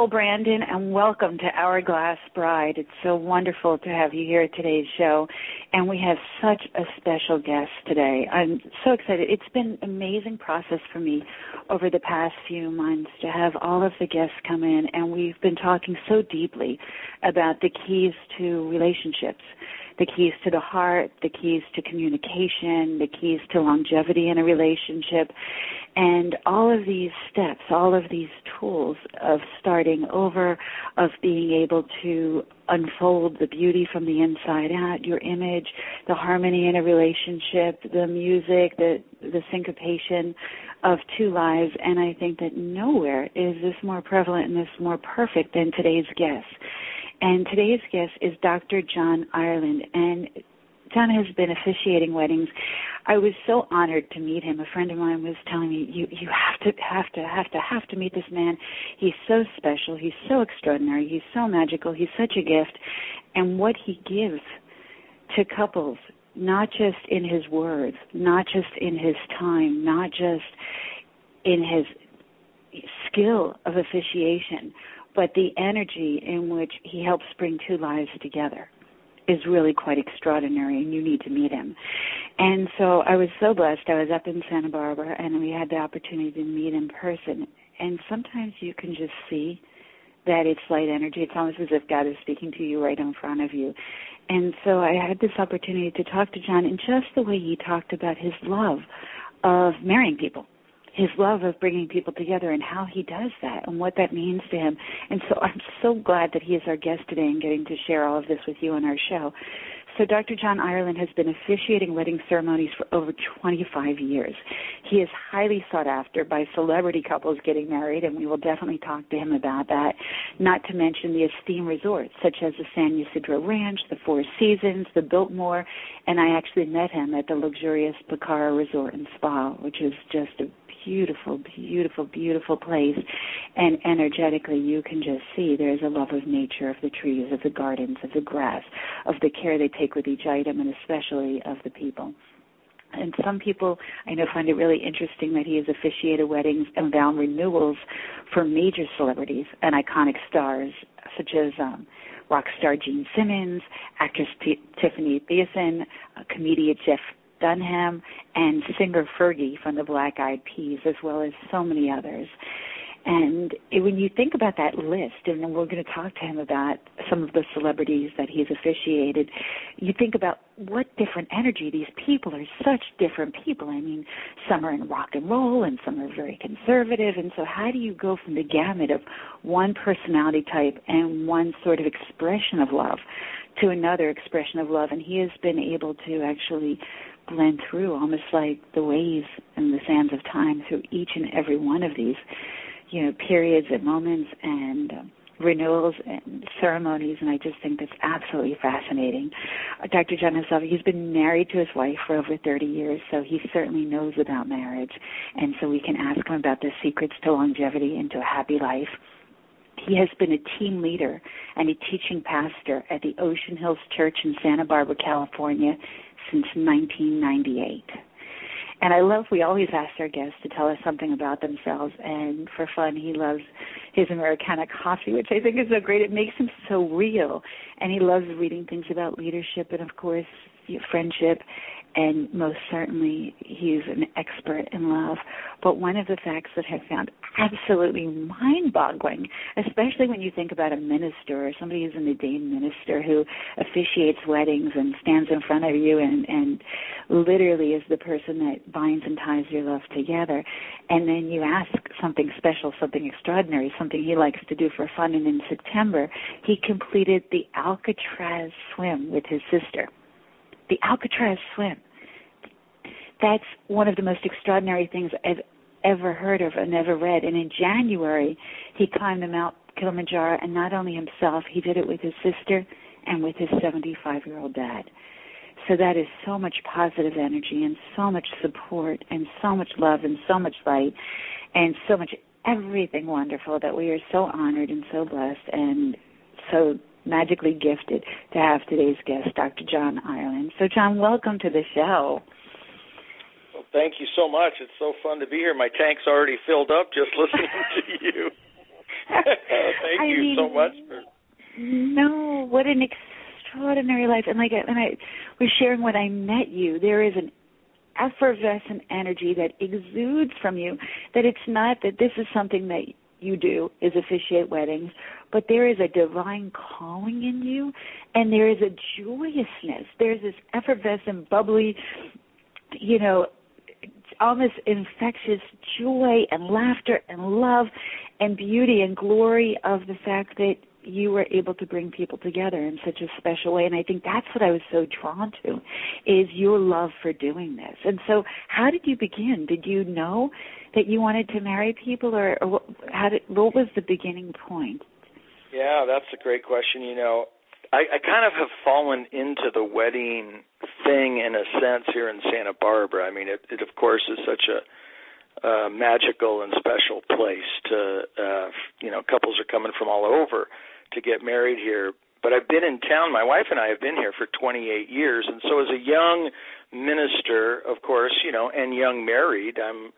Nicole Brandon, and welcome to Hourglass Bride. It's so wonderful to have you here at today's show, and we have such a special guest today. I'm so excited. It's been an amazing process for me over the past few months to have all of the guests come in, and we've been talking so deeply about the keys to relationships the keys to the heart, the keys to communication, the keys to longevity in a relationship. And all of these steps, all of these tools of starting over, of being able to unfold the beauty from the inside out, your image, the harmony in a relationship, the music, the the syncopation of two lives and I think that nowhere is this more prevalent and this more perfect than today's guest. And today's guest is Dr. Jon Ireland. And Jon has been officiating weddings. I was so honored to meet him. A friend of mine was telling me, "You you have to have to have to have to meet this man. He's so special. He's so extraordinary. He's so magical. He's such a gift, and what he gives to couples, not just in his words, not just in his time, not just in his skill of officiation, but the energy in which he helps bring two lives together is really quite extraordinary and you need to meet him. And so I was so blessed. I was up in Santa Barbara and we had the opportunity to meet in person. And sometimes you can just see that it's light energy. It's almost as if God is speaking to you right in front of you. And so I had this opportunity to talk to Jon and just the way he talked about his love of marrying people his love of bringing people together and how he does that and what that means to him. And so I'm so glad that he is our guest today and getting to share all of this with you on our show. So Dr. Jon Ireland has been officiating wedding ceremonies for over 25 years. He is highly sought after by celebrity couples getting married, and we will definitely talk to him about that. Not to mention the esteemed resorts such as the San Ysidro Ranch, the Four Seasons, the Biltmore, and I actually met him at the luxurious Bacara Resort and Spa, which is just a beautiful, beautiful, beautiful place. And energetically, you can just see there's a love of nature, of the trees, of the gardens, of the grass, of the care they take with each item, and especially of the people. And some people I know find it really interesting that he has officiated weddings and vow renewals for major celebrities and iconic stars such as um, rock star Gene Simmons, actress T- Tiffany Thiessen, uh, comedian Jeff Dunham, and singer Fergie from the Black Eyed Peas, as well as so many others. And when you think about that list, and we're going to talk to him about some of the celebrities that he's officiated, you think about what different energy these people are such different people. I mean, some are in rock and roll and some are very conservative. And so, how do you go from the gamut of one personality type and one sort of expression of love to another expression of love? And he has been able to actually blend through almost like the waves and the sands of time through each and every one of these, you know, periods and moments and um, renewals and ceremonies, and I just think that's absolutely fascinating. Uh, Dr. Jon himself, he's been married to his wife for over 30 years, so he certainly knows about marriage, and so we can ask him about the secrets to longevity and to a happy life. He has been a team leader and a teaching pastor at the Ocean Hills Church in Santa Barbara, California since 1998. And I love, we always ask our guests to tell us something about themselves. And for fun, he loves his Americana coffee, which I think is so great. It makes him so real. And he loves reading things about leadership and, of course, friendship and most certainly he's an expert in love. But one of the facts that I've found absolutely mind boggling, especially when you think about a minister or somebody who's an ordained minister who officiates weddings and stands in front of you and, and literally is the person that binds and ties your love together. And then you ask something special, something extraordinary, something he likes to do for fun. And in September, he completed the Alcatraz swim with his sister the Alcatraz swim. That's one of the most extraordinary things I've ever heard of and ever read. And in January, he climbed the Mount Kilimanjaro, and not only himself, he did it with his sister and with his 75 year old dad. So that is so much positive energy and so much support and so much love and so much light and so much everything wonderful that we are so honored and so blessed and so magically gifted to have today's guest, Dr. Jon Ireland. So, Jon, welcome to the show. Well, thank you so much. It's so fun to be here. My tank's already filled up just listening to you. Thank I you mean, so much. For... No, what an extraordinary life. And like when I was sharing when I met you, there is an effervescent energy that exudes from you that it's not that this is something that you do is officiate weddings, but there is a divine calling in you and there is a joyousness. There's this effervescent, bubbly, you know, almost infectious joy and laughter and love and beauty and glory of the fact that you were able to bring people together in such a special way. And i think that's what i was so drawn to is your love for doing this. And so how did you begin? Did you know that you wanted to marry people or, or what, how did, what was the beginning point? Yeah that's a great question. You know I, I kind of have fallen into the wedding thing in a sense here in Santa Barbara. I mean, it, it of course is such a uh, magical and special place to, uh, you know, couples are coming from all over to get married here. But I've been in town. My wife and I have been here for 28 years, and so as a young minister, of course, you know, and young married, I'm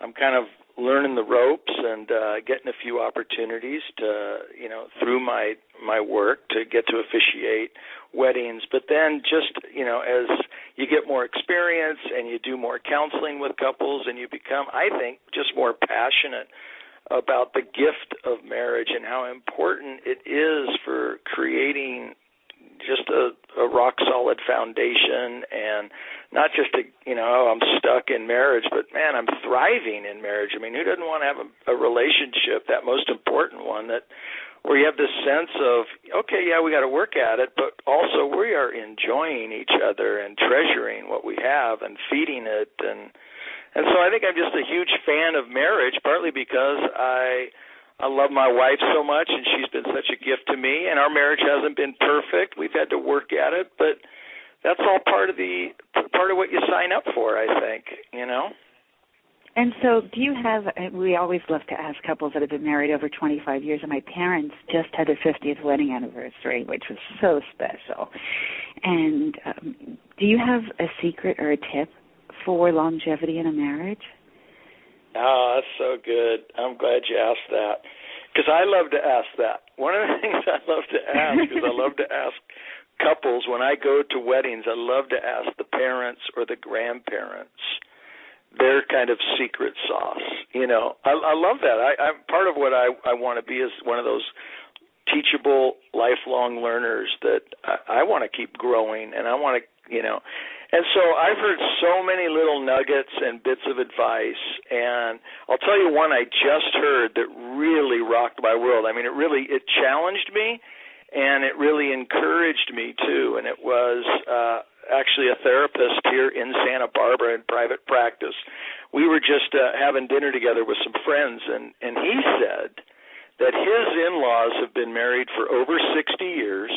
I'm kind of learning the ropes and uh getting a few opportunities to you know through my my work to get to officiate weddings but then just you know as you get more experience and you do more counseling with couples and you become i think just more passionate about the gift of marriage and how important it is for creating just a, a rock solid foundation and not just a you know oh, I'm stuck in marriage but man I'm thriving in marriage. I mean who doesn't want to have a, a relationship that most important one that where you have this sense of okay yeah we got to work at it but also we are enjoying each other and treasuring what we have and feeding it and and so I think I'm just a huge fan of marriage, partly because I I love my wife so much and she's been such a gift to me and our marriage hasn't been perfect. We've had to work at it, but that's all part of the part of what you sign up for, I think, you know. And so, do you have? We always love to ask couples that have been married over 25 years. And my parents just had their 50th wedding anniversary, which was so special. And um, do you have a secret or a tip for longevity in a marriage? Oh, that's so good. I'm glad you asked that. Because I love to ask that. One of the things I love to ask is I love to ask couples when I go to weddings, I love to ask the parents or the grandparents their kind of secret sauce. You know, I, I love that. I, I'm part of what I I want to be is one of those teachable, lifelong learners that I, I want to keep growing, and I want to, you know, and so I've heard so many little nuggets and bits of advice, and I'll tell you one I just heard that really rocked my world. I mean, it really it challenged me, and it really encouraged me too. And it was uh, actually a therapist here in Santa Barbara in private practice. We were just uh, having dinner together with some friends, and and he said that his in-laws have been married for over 60 years,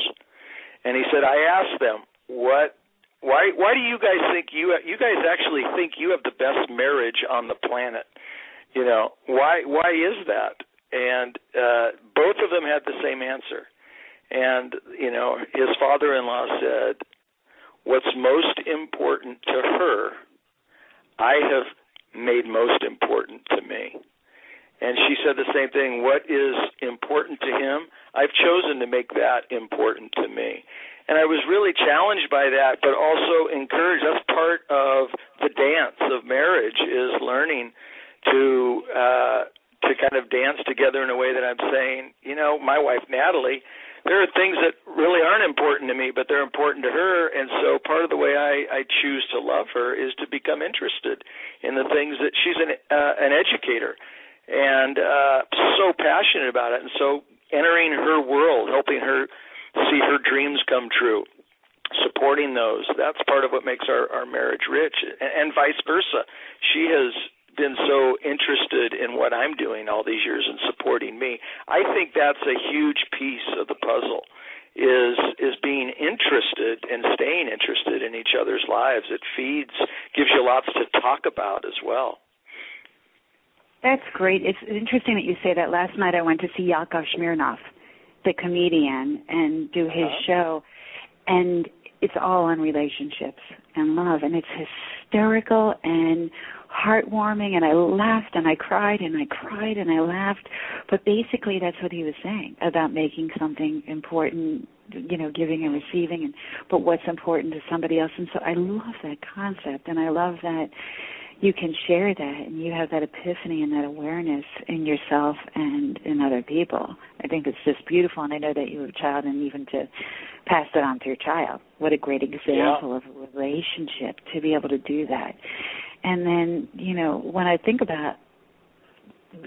and he said I asked them what why why do you guys think you you guys actually think you have the best marriage on the planet? You know, why why is that? And uh both of them had the same answer. And you know, his father-in-law said, "What's most important to her, I have made most important to me." And she said the same thing. What is important to him, I've chosen to make that important to me and I was really challenged by that, but also encouraged. That's part of the dance of marriage is learning to uh, to kind of dance together in a way that I'm saying, you know, my wife Natalie, there are things that really aren't important to me, but they're important to her, and so part of the way I, I choose to love her is to become interested in the things that she's an uh, an educator and uh, so passionate about it, and so entering her world, helping her see her dreams come true. Supporting those that's part of what makes our our marriage rich. And, and vice versa. She has been so interested in what I'm doing all these years and supporting me. I think that's a huge piece of the puzzle is is being interested and staying interested in each other's lives. It feeds gives you lots to talk about as well. That's great. It's interesting that you say that. Last night I went to see Yakov Smirnoff the comedian and do his uh-huh. show and it's all on relationships and love and it's hysterical and heartwarming and I laughed and I cried and I cried and I laughed but basically that's what he was saying about making something important you know giving and receiving and but what's important to somebody else and so I love that concept and I love that you can share that and you have that epiphany and that awareness in yourself and in other people. I think it's just beautiful and I know that you have a child and even to pass that on to your child. What a great example yeah. of a relationship to be able to do that. And then, you know, when I think about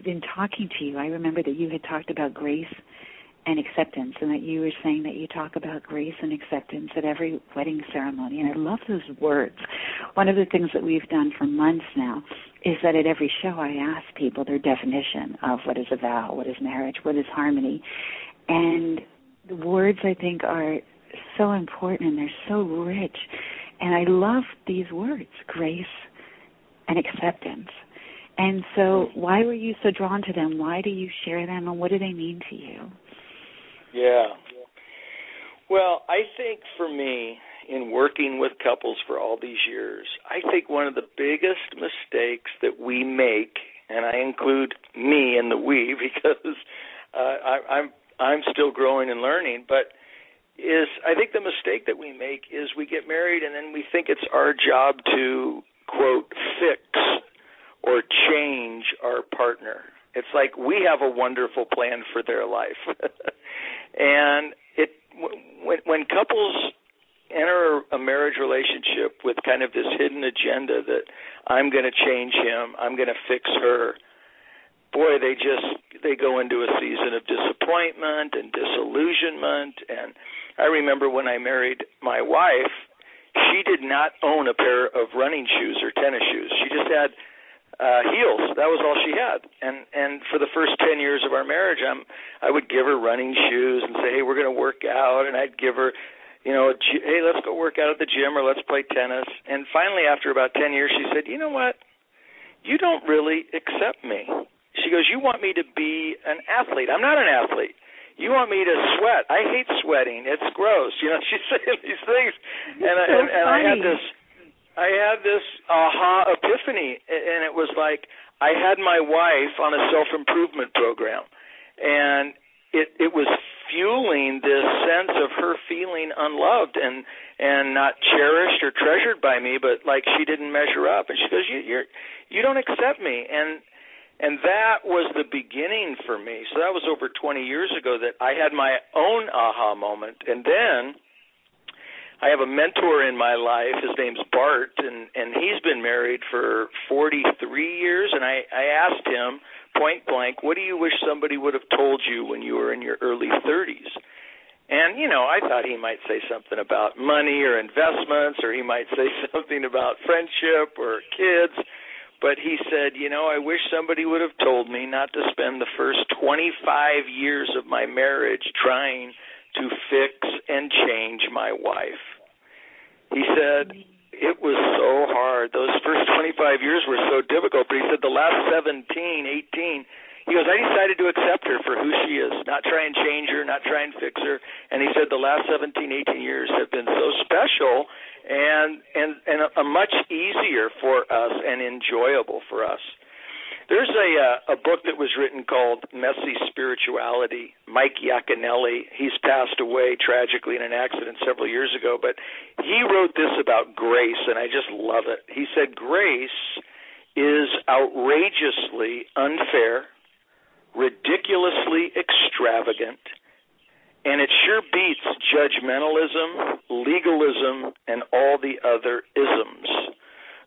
in talking to you, I remember that you had talked about grace and acceptance and that you were saying that you talk about grace and acceptance at every wedding ceremony and I love those words. One of the things that we've done for months now is that at every show I ask people their definition of what is a vow, what is marriage, what is harmony. And the words I think are so important and they're so rich. And I love these words, grace and acceptance. And so, why were you so drawn to them? Why do you share them, and what do they mean to you? Yeah. Well, I think for me, in working with couples for all these years, I think one of the biggest mistakes that we make, and I include me in the we because uh, I, I'm I'm still growing and learning, but is I think the mistake that we make is we get married and then we think it's our job to quote fix or change our partner. It's like we have a wonderful plan for their life. and it when when couples enter a marriage relationship with kind of this hidden agenda that I'm going to change him, I'm going to fix her. Boy, they just they go into a season of disappointment and disillusionment and I remember when I married my wife, she did not own a pair of running shoes or tennis shoes. She just had uh heels. That was all she had. And and for the first 10 years of our marriage i'm i would give her running shoes and say hey we're going to work out. And i'd give her you know hey let's go work out at the gym or let's play tennis. And finally after about 10 years she said you know what? You don't really accept me. She goes you want me to be an athlete. I'm not an athlete. You want me to sweat. I hate sweating. It's gross. You know she's saying these things. And so and, and i had this I had this aha epiphany, and it was like I had my wife on a self improvement program, and it it was fueling this sense of her feeling unloved and and not cherished or treasured by me, but like she didn't measure up. And she goes, "You you're you don't accept me," and and that was the beginning for me. So that was over 20 years ago that I had my own aha moment, and then I have a mentor in my life. His name's Bart, and and he's been married for 43 years. And I I asked him point blank, what do you wish somebody would have told you when you were in your early 30s? And you know, I thought he might say something about money or investments, or he might say something about friendship or kids. But he said, you know, I wish somebody would have told me not to spend the first 25 years of my marriage trying to fix and change my wife. He said it was so hard. Those first 25 years were so difficult, but he said the last 17, 18, he goes, I decided to accept her for who she is, not try and change her, not try and fix her. And he said the last 17, 18 years have been so special and and and a, a much easier for us and enjoyable for us. There's a uh, a book that was written called Messy Spirituality. Mike Yaconelli, he's passed away tragically in an accident several years ago, but he wrote this about grace, and I just love it. He said grace is outrageously unfair, ridiculously extravagant, and it sure beats judgmentalism, legalism, and all the other isms.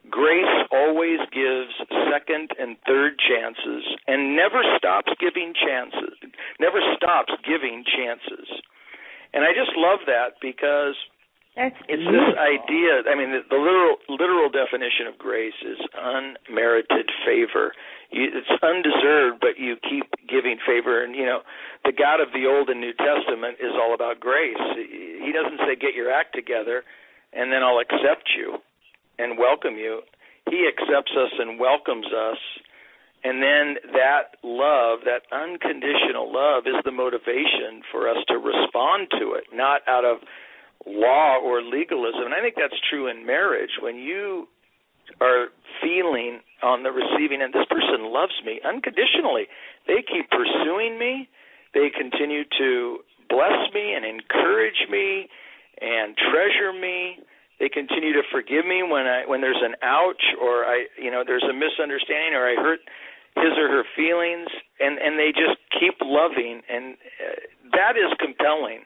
Grace always gives second and third chances and never stops giving chances, never stops giving chances. And I just love that because That's it's beautiful. this idea, I mean the, the literal literal definition of grace is unmerited favor. You, it's undeserved, but you keep giving favor and you know, the God of the Old and New Testament is all about grace. He doesn't say get your act together and then I'll accept you and welcome you. He accepts us and welcomes us. And then that love, that unconditional love, is the motivation for us to respond to it, not out of law or legalism. And I think that's true in marriage. When you are feeling on the receiving end, this person loves me unconditionally. They keep pursuing me. They continue to bless me and encourage me and treasure me. They continue to forgive me when I when there's an ouch or I you know there's a misunderstanding or I hurt his or her feelings and and they just keep loving and uh, that is compelling.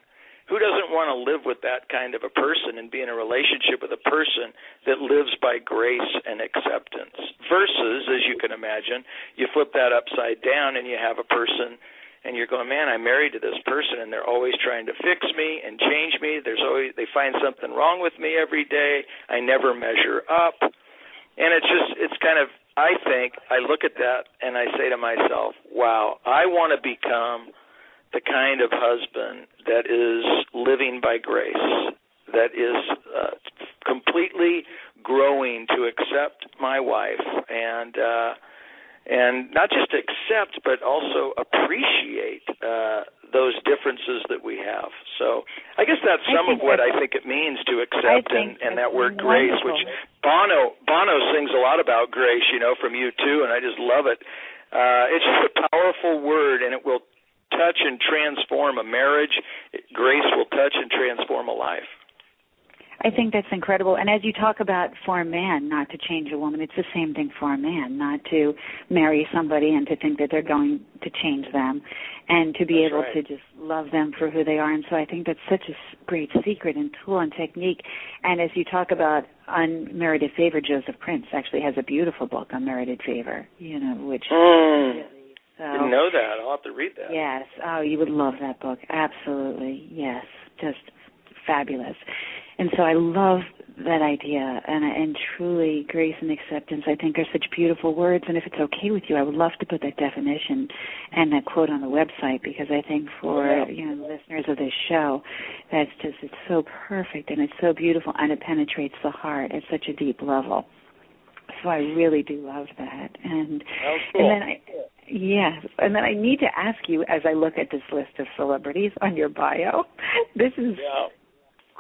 Who doesn't want to live with that kind of a person and be in a relationship with a person that lives by grace and acceptance? Versus as you can imagine you flip that upside down and you have a person and you're going man i'm married to this person and they're always trying to fix me and change me. There's always they find something wrong with me every day. I never measure up. And it's just it's kind of i think i look at that and i say to myself wow i want to become the kind of husband that is living by grace, that is uh, completely growing to accept my wife and uh, and not just accept but also appreciate uh, those differences that we have. So I guess that's some of what I think it means to accept and, and that word wonderful. grace, which Bono Bono sings a lot about grace, you know, from U2, and I just love it. Uh, it's just a powerful word, and it will touch and transform a marriage. Grace will touch and transform a life. I think that's incredible. And as you talk about for a man not to change a woman, it's the same thing for a man not to marry somebody and to think that they're going to change them and to be that's able right. to just love them for who they are. And so I think that's such a great secret and tool and technique. And as you talk about unmerited favor, Joseph Prince actually has a beautiful book, Unmerited Favor, you know, which mm. so, Didn't know that. I'll have to read that. Yes. Oh, you would love that book. Absolutely. Yes. Just fabulous. And so I love that idea and and truly grace and acceptance I think are such beautiful words and if it's okay with you I would love to put that definition and that quote on the website because I think for yeah. you know listeners of this show that's just it's so perfect and it's so beautiful and it penetrates the heart at such a deep level. So I really do love that. And oh, cool. and then I Yes, and then I need to ask you as I look at this list of celebrities on your bio. This is yeah.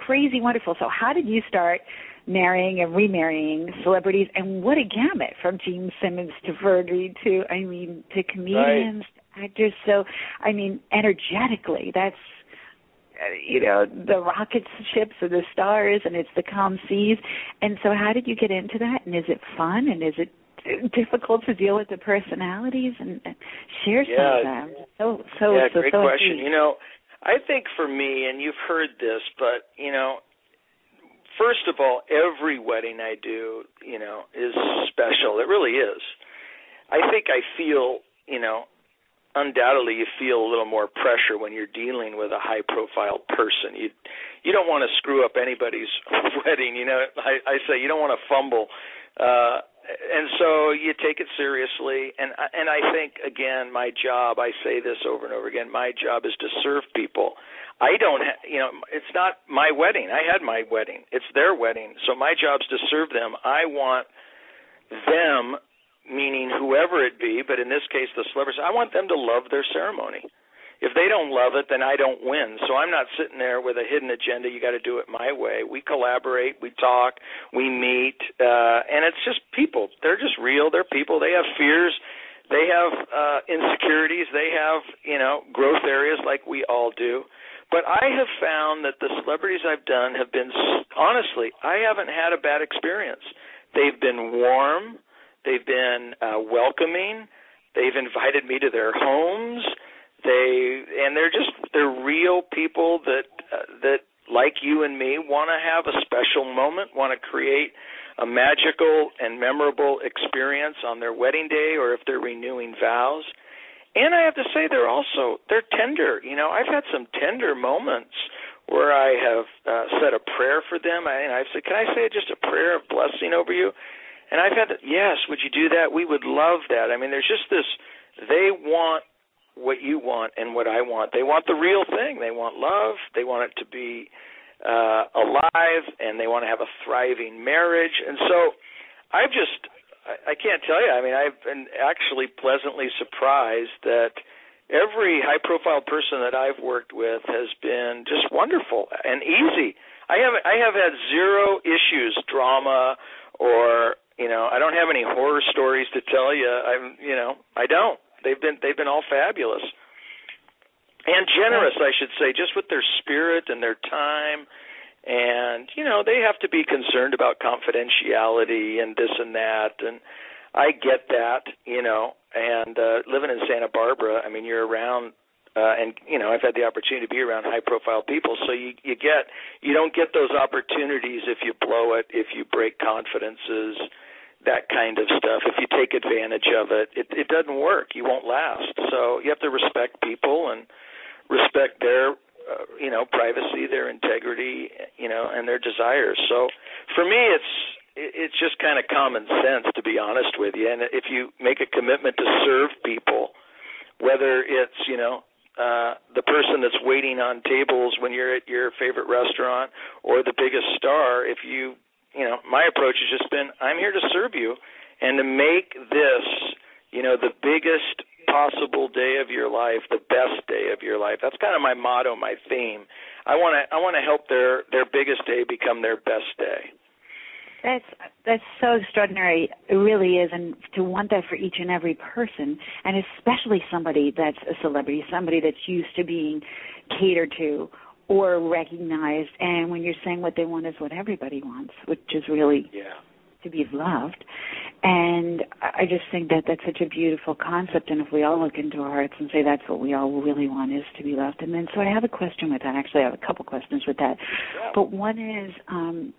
Crazy wonderful. So, how did you start marrying and remarrying celebrities, and what a gamut from Gene Simmons to Fergie to I mean to comedians, right. actors. So, I mean, energetically, that's uh, you know the rocket ships and the stars, and it's the calm seas. And so, how did you get into that? And is it fun? And is it difficult to deal with the personalities and share some yeah. of them. So so yeah, so, great so question. You know, I think for me, and you've heard this, but you know, first of all, every wedding I do, you know, is special. It really is. I think I feel, you know, undoubtedly you feel a little more pressure when you're dealing with a high profile person. You you don't want to screw up anybody's wedding, you know. I I say you don't want to fumble uh and so you take it seriously. And and I think again my job I say this over and over again my job is to serve people. I don't ha- you know it's not my wedding. I had my wedding. It's their wedding. So my job's to serve them. I want them meaning whoever it be but in this case the celebrities I want them to love their ceremony if they don't love it, then I don't win. So I'm not sitting there with a hidden agenda. You got to do it my way. We collaborate, we talk, we meet, uh, and it's just people. They're just real. They're people. They have fears. They have uh, insecurities. They have you know growth areas like we all do. But I have found that the celebrities I've done have been honestly, I haven't had a bad experience. They've been warm. They've been uh, welcoming. They've invited me to their homes they and they're just they're real people that uh, that like you and me want to have a special moment, want to create a magical and memorable experience on their wedding day or if they're renewing vows. And I have to say they're also they're tender. You know, I've had some tender moments where I have uh, said a prayer for them. I, and I've said, "Can I say just a prayer of blessing over you?" And I've had, yes, would you do that? We would love that. I mean, there's just this. They want what you want and what I want. They want the real thing. They want love. They want it to be uh, alive, and they want to have a thriving marriage. And so, I've just I, I can't tell you. I mean, I've been actually pleasantly surprised that every high-profile person that I've worked with has been just wonderful and easy. I have I have had zero issues, drama, or you know, I don't have any horror stories to tell you. I'm, you know, I don't. They've been they've been all fabulous and generous, I should say, just with their spirit and their time. And you know, they have to be concerned about confidentiality and this and that. And I get that, you know. And uh, living in Santa Barbara, I mean, you're around uh, and you know I've had the opportunity to be around high profile people so you you get you don't get those opportunities if you blow it if you break confidences that kind of stuff. If you take advantage of it it it doesn't work. You won't last. So you have to respect people and respect their uh, you know privacy their integrity you know and their desires. So for me it's it's just kind of common sense to be honest with you. And if you make a commitment to serve people whether it's you know uh, the person that's waiting on tables when you're at your favorite restaurant or the biggest star if you you know my approach has just been i'm here to serve you and to make this you know the biggest possible day of your life the best day of your life. That's kind of my motto my theme. I want to i want to help their their biggest day become their best day. That's that's so extraordinary. It really is, and to want that for each and every person, and especially somebody that's a celebrity, somebody that's used to being catered to or recognized. And when you're saying what they want is what everybody wants, which is really yeah. to be loved. And I just think that that's such a beautiful concept. And if we all look into our hearts and say that's what we all really want is to be loved, and then so I have a question with that. Actually, I have a couple questions with that. Yeah. But one is. um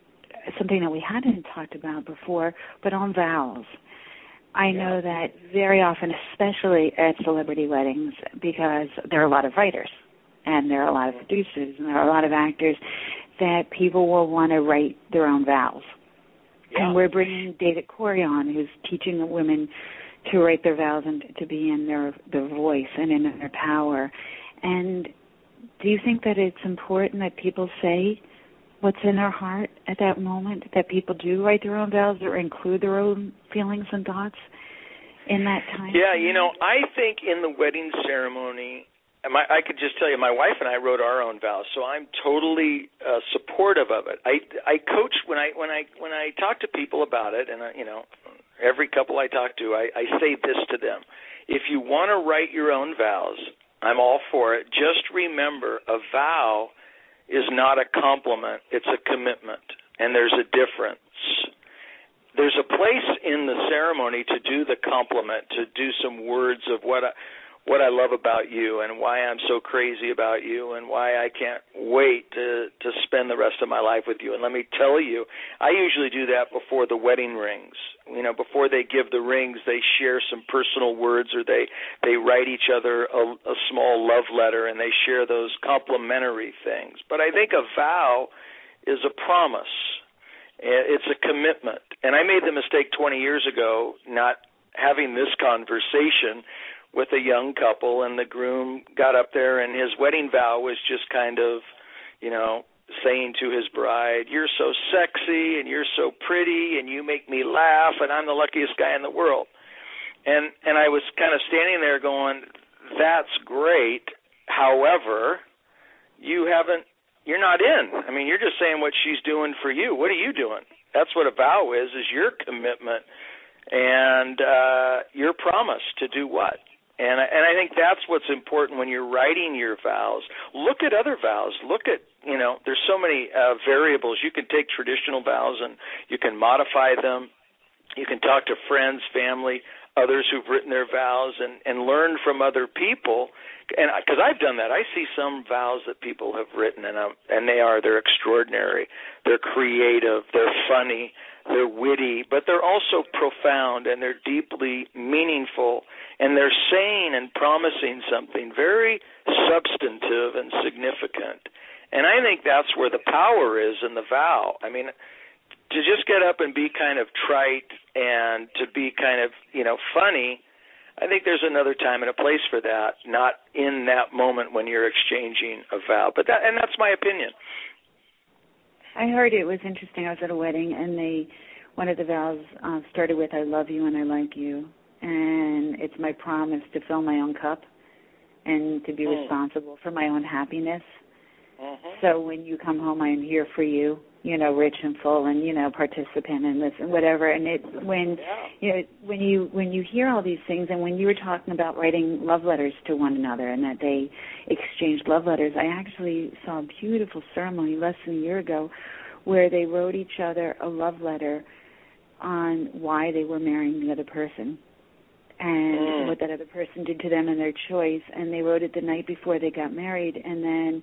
something that we hadn't talked about before, but on vows. I yeah. know that very often, especially at celebrity weddings, because there are a lot of writers and there are a lot of producers and there are a lot of actors, that people will want to write their own vows. Yeah. And we're bringing David Corey on, who's teaching the women to write their vows and to be in their their voice and in their power. And do you think that it's important that people say what's in their heart at that moment that people do write their own vows or include their own feelings and thoughts in that time yeah you know i think in the wedding ceremony my, I could just tell you, my wife and I wrote our own vows, so I'm totally uh, supportive of it. I I coach when I when I when I talk to people about it, and I, you know, every couple I talk to, I, I say this to them: if you want to write your own vows, I'm all for it. Just remember, a vow is not a compliment, it's a commitment. And there's a difference. There's a place in the ceremony to do the compliment, to do some words of what I, what I love about you and why I'm so crazy about you and why I can't wait to to spend the rest of my life with you. And let me tell you, I usually do that before the wedding rings. You know, before they give the rings, they share some personal words or they they write each other a, a small love letter and they share those complimentary things. But I think a vow is a promise. Eh, it's a commitment. And I made the mistake 20 years ago not having this conversation with a young couple and the groom got up there and his wedding vow was just kind of you know saying to his bride you're so sexy and you're so pretty and you make me laugh and I'm the luckiest guy in the world. And and I was kind of standing there going that's great. However you haven't you're not in. I mean you're just saying what she's doing for you. What are you doing? That's what a vow is is your commitment and uh your promise to do what and I, and I think that's what's important when you're writing your vows. Look at other vows. Look at you know there's so many uh, variables. You can take traditional vows and you can modify them. You can talk to friends, family, others who've written their vows, and and learned from other people. And because I've done that, I see some vows that people have written, and um, and they are they're extraordinary. They're creative. They're funny. They're witty, but they're also profound and they're deeply meaningful and they're saying and promising something very substantive and significant. And I think that's where the power is in the vow. I mean, to just get up and be kind of trite and to be kind of, you know, funny, I think there's another time and a place for that, not in that moment when you're exchanging a vow. But that and that's my opinion. I heard it was interesting. I was at a wedding, and they one of the vows uh, started with "I love you and I like you," and it's my promise to fill my own cup and to be mm. responsible for my own happiness. Mm-hmm. So when you come home, I am here for you. You know, rich and full, and you know, participant in this and whatever. And it when yeah. you know when you when you hear all these things, and when you were talking about writing love letters to one another, and that they exchanged love letters, I actually saw a beautiful ceremony less than a year ago, where they wrote each other a love letter on why they were marrying the other person and mm. what that other person did to them and their choice and they wrote it the night before they got married and then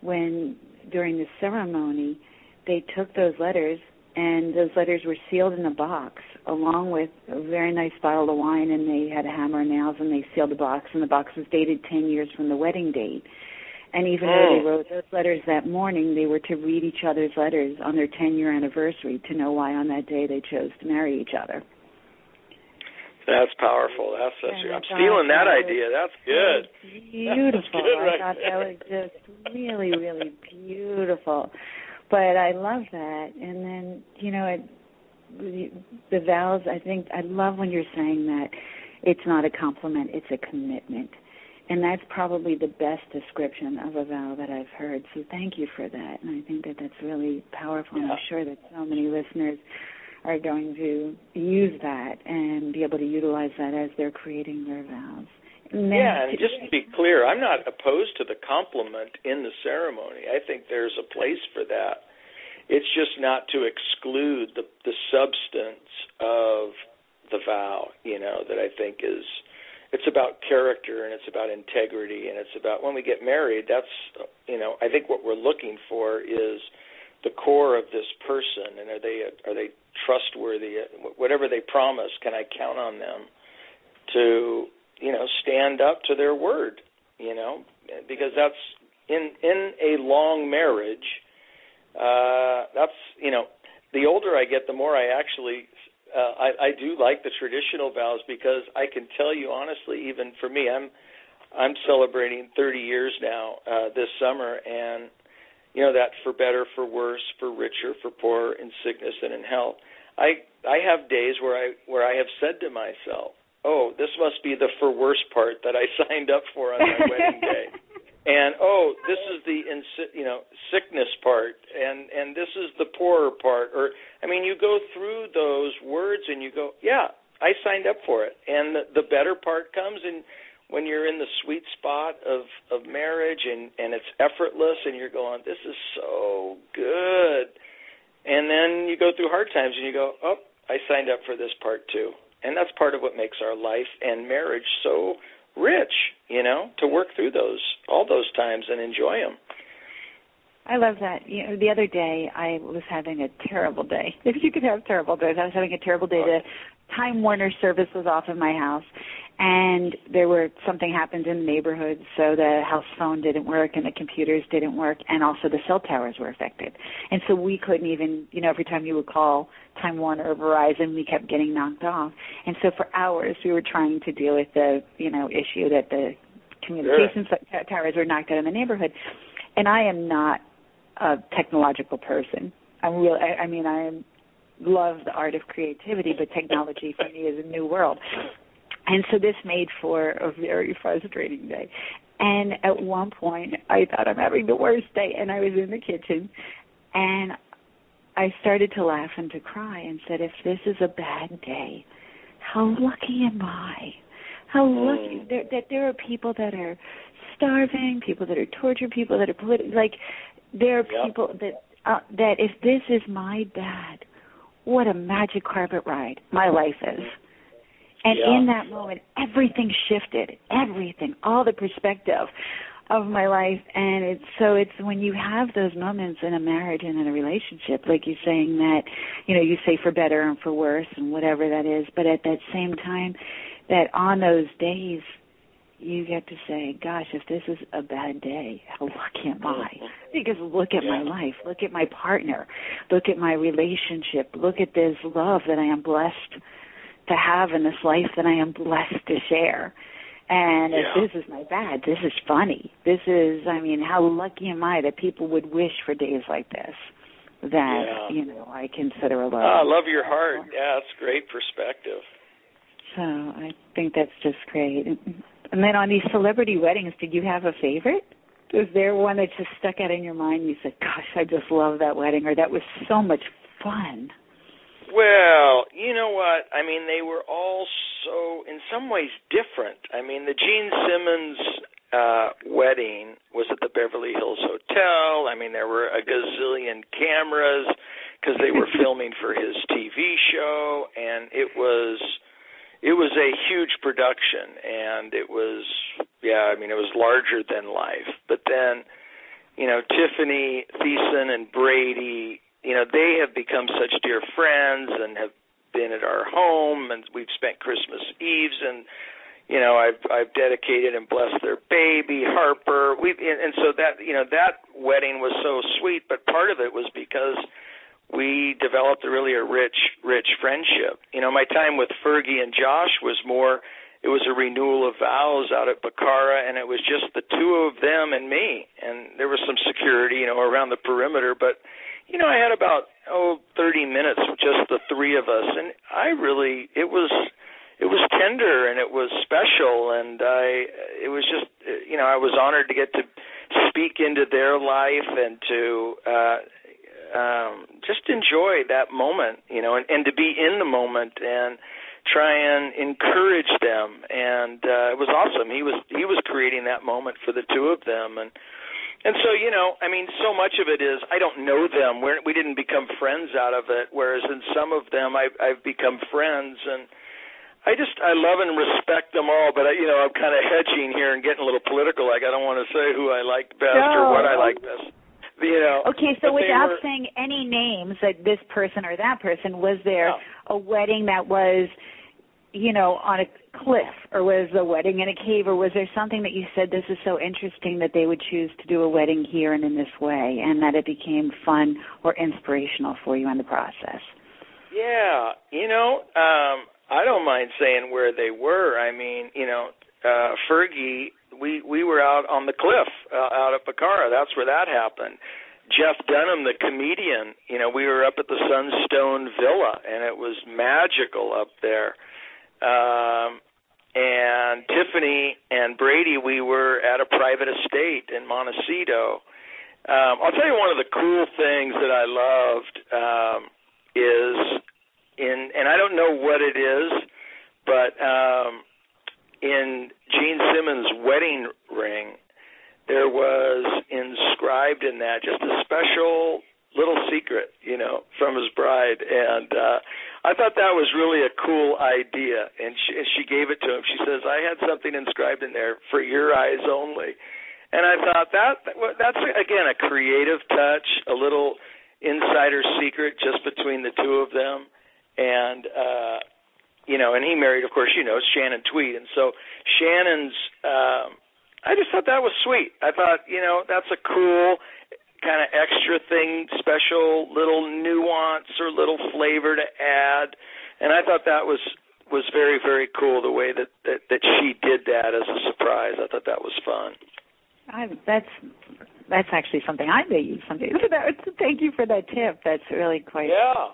when during the ceremony they took those letters and those letters were sealed in a box along with a very nice bottle of wine and they had a hammer and nails and they sealed the box and the box was dated 10 years from the wedding date and even mm. though they wrote those letters that morning they were to read each other's letters on their 10 year anniversary to know why on that day they chose to marry each other that's powerful. That's such. And I I'm stealing that was idea. That's good. Beautiful. That's good I right thought that was just really, really beautiful. But I love that. And then you know, it, the, vows. I think I love when you're saying that it's not a compliment; it's a commitment. And that's probably the best description of a vow that I've heard. So thank you for that. And I think that that's really powerful. Yeah. And I'm sure that so many listeners are going to use that and be able to utilize that as they're creating their vows. Yeah, and just to be clear, I'm not opposed to the compliment in the ceremony. I think there's a place for that. It's just not to exclude the the substance of the vow, you know, that I think is it's about character and it's about integrity and it's about when we get married, that's you know, I think what we're looking for is the core of this person and are they are they trustworthy whatever they promise can i count on them to you know stand up to their word you know because that's in in a long marriage uh that's you know the older i get the more i actually uh, I, I do like the traditional vows because I can tell you honestly, even for me, I'm I'm celebrating 30 years now uh, this summer, and you know that for better for worse for richer for poorer in sickness and in health. I i have days where i where i have said to myself oh this must be the for worse part that i signed up for on my wedding day. And oh this is the you know sickness part and and this is the poorer part or i mean you go through those words and you go yeah i signed up for it. And the, the better part comes and when you're in the sweet spot of of marriage and and it's effortless and you're going this is so good. And then you go through hard times and you go oh i signed up for this part too and that's part of what makes our life and marriage so rich you know to work through those all those times and enjoy them I love that. You know, the other day I was having a terrible day. If you could have terrible days, I was having a terrible day. The Time Warner service was off in my house, and there were something happened in the neighborhood, so the house phone didn't work and the computers didn't work, and also the cell towers were affected. And so we couldn't even, you know, every time you would call Time Warner or Verizon, we kept getting knocked off. And so for hours we were trying to deal with the, you know, issue that the communications sure. towers were knocked out in the neighborhood. And I am not a technological person. I'm real. I, I mean, I love the art of creativity, but technology for me is a new world. And so this made for a very frustrating day. And at one point, I thought I'm having the worst day, and I was in the kitchen, and I started to laugh and to cry, and said, "If this is a bad day, how lucky am I? How lucky Mm. there, that there are people that are starving, people that are tortured, people that are politi- like there are Yep. people that uh, that if this is my bad, what a magic carpet ride my life is. And Yeah. in that moment, everything shifted, everything, all the perspective of my life. And it's so it's when you have those moments in a marriage and in a relationship, like you're saying that, you know, you say for better and for worse and whatever that is, but at that same time, that on those days, you get to say, gosh, if this is a bad day, how lucky am I? Because look at my life, look at my partner, look at my relationship, look at this love that I am blessed to have in this life that I am blessed to share. And if this is my bad, this is funny. This is, I mean, how lucky am I that people would wish for days like this that, Yeah. you know, I consider a love. Ah, I love your heart. Yeah, it's great perspective. So I think that's just great. And then on these celebrity weddings, did you have a favorite? Was there one that just stuck out in your mind? You said, "Gosh, I just love that wedding," or "That was so much fun." Well, you know what? I mean, they were all so, in some ways, different. I mean, the Gene Simmons uh wedding was at the Beverly Hills Hotel. I mean, there were a gazillion cameras because they were filming for his TV show, and it was it was a huge production, and it was yeah, I mean, it was larger than life. But then, you know, Tiffany Thiessen and Brady, you know, they have become such dear friends and have been at our home, and we've spent Christmas Eves and you know I've I've dedicated and blessed their baby Harper. We and, and so that you know that wedding was so sweet, but part of it was because we developed a really a rich rich friendship. You know, my time with Fergie and Josh was more it was a renewal of vows out at Bacara and it was just the two of them and me and there was some security, you know, around the perimeter, but you know, I had about oh 30 minutes with just the three of us and I really it was it was tender and it was special and I it was just you know I was honored to get to speak into their life and to uh um just enjoy that moment you know and, and to be in the moment and try and encourage them. And uh it was awesome. He was he was creating that moment for the two of them and and so you know i mean so much of it is i don't know them we're we didn't become friends out of it whereas in some of them i've i've become friends and I just I love and respect them all, but I, you know I'm kind of hedging here and getting a little political. Like I don't want to say who I like best no. or what I like best. You know. Okay, so without were, saying any names, like this person or that person, was there no. a wedding that was, you know, on a cliff, or was the wedding in a cave, or was there something that you said this is so interesting that they would choose to do a wedding here and in this way, and that it became fun or inspirational for you in the process? Yeah, you know, um I don't mind saying where they were. I mean, you know, uh Fergie, we we were out on the cliff uh, out at Bacara. That's where that happened. Jeff Dunham, the comedian, you know, we were up at the Sunstone Villa, and it was magical up there. Um, and Tiffany and Brady, we were at a private estate in Montecito. Um, I'll tell you one of the cool things that I loved um, is in and I don't know what it is, but um in Gene Simmons' wedding ring there was inscribed in that just a special little secret, you know, from his bride and uh I thought that was really a cool idea and she, and she gave it to him. She says, "I had something inscribed in there for your eyes only." And I thought that that's again a creative touch, a little insider secret just between the two of them and uh you know, and he married, of course, you know, Shannon Tweed, and so Shannon's. um I just thought that was sweet. I thought, you know, that's a cool kind of extra thing, special little nuance or little flavor to add, and I thought that was was very very cool the way that that, that she did that as a surprise. I thought that was fun. I, that's that's actually something I may use someday. So that, thank you for that tip. That's really quite yeah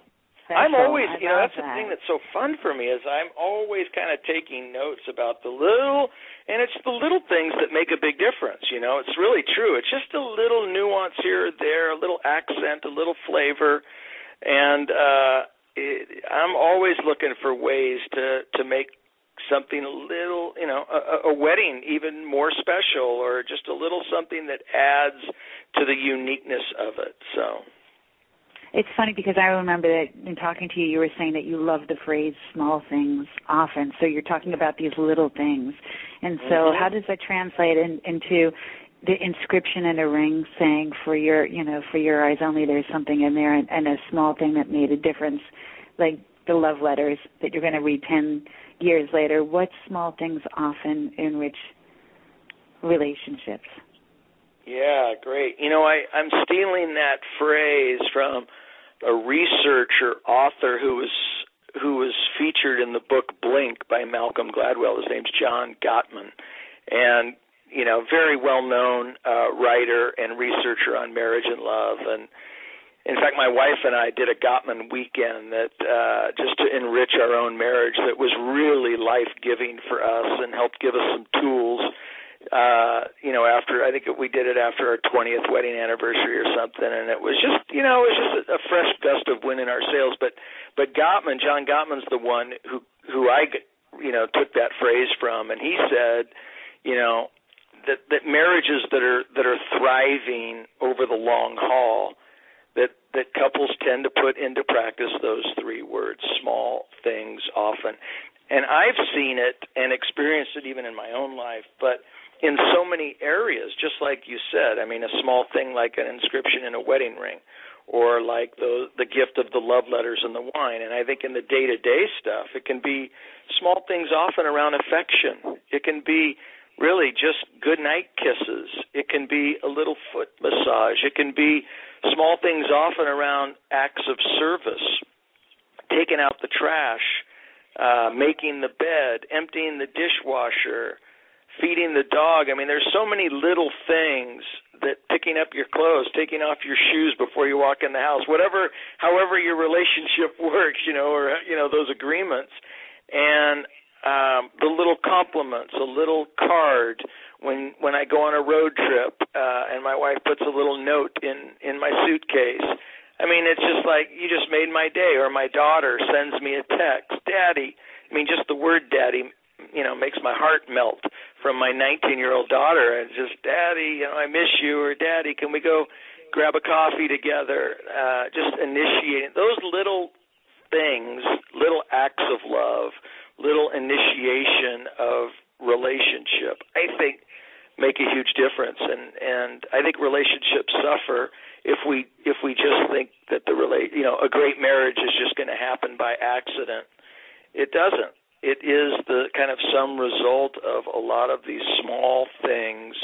special. I'm always, I you know, that's that. the thing that's so fun for me is I'm always kind of taking notes about the little, and it's the little things that make a big difference. You know, it's really true. It's just a little nuance here or there, a little accent, a little flavor, and uh, it, I'm always looking for ways to to make something a little, you know, a, a wedding even more special, or just a little something that adds to the uniqueness of it. So. It's funny because I remember that in talking to you, you were saying that you love the phrase "small things" often. So you're talking about these little things, and so mm-hmm. how does that translate in, into the inscription in a ring saying "for your, you know, for your eyes only"? There's something in there, and, and a small thing that made a difference, like the love letters that you're going to read ten years later. What small things often enrich relationships? Yeah, great. You know, I I'm stealing that phrase from a researcher author who was who was featured in the book Blink by Malcolm Gladwell. His name's John Gottman, and you know, very well known uh, writer and researcher on marriage and love. And in fact, my wife and I did a Gottman weekend that uh, just to enrich our own marriage that was really life giving for us and helped give us some tools uh you know after i think we did it after our 20th wedding anniversary or something and it was just you know it was just a, a fresh gust of wind in our sails. But but gottman john gottman's the one who who i you know took that phrase from and he said you know that that marriages that are that are thriving over the long haul that that couples tend to put into practice those three words small things often. And i've seen it and experienced it even in my own life but in so many areas, just like you said. I mean, a small thing like an inscription in a wedding ring, or like the the gift of the love letters and the wine. And I think in the day to day stuff, it can be small things often around affection. It can be really just good night kisses. It can be a little foot massage. It can be small things often around acts of service, taking out the trash, uh, making the bed, emptying the dishwasher feeding the dog. I mean, there's so many little things that picking up your clothes, taking off your shoes before you walk in the house, whatever, however your relationship works, you know, or you know those agreements, and um, the little compliments, a little card when when I go on a road trip, uh, and my wife puts a little note in in my suitcase. I mean, it's just like you just made my day, or my daughter sends me a text, Daddy. I mean, just the word "daddy" you know makes my heart melt from my 19 year old daughter and just daddy you know i miss you or daddy can we go grab a coffee together? Uh just initiating those little things little acts of love little initiation of relationship i think make a huge difference. And and i think relationships suffer if we if we just think that the relate you know a great marriage is just going to happen by accident. It doesn't it is the kind of sum result of a lot of these small things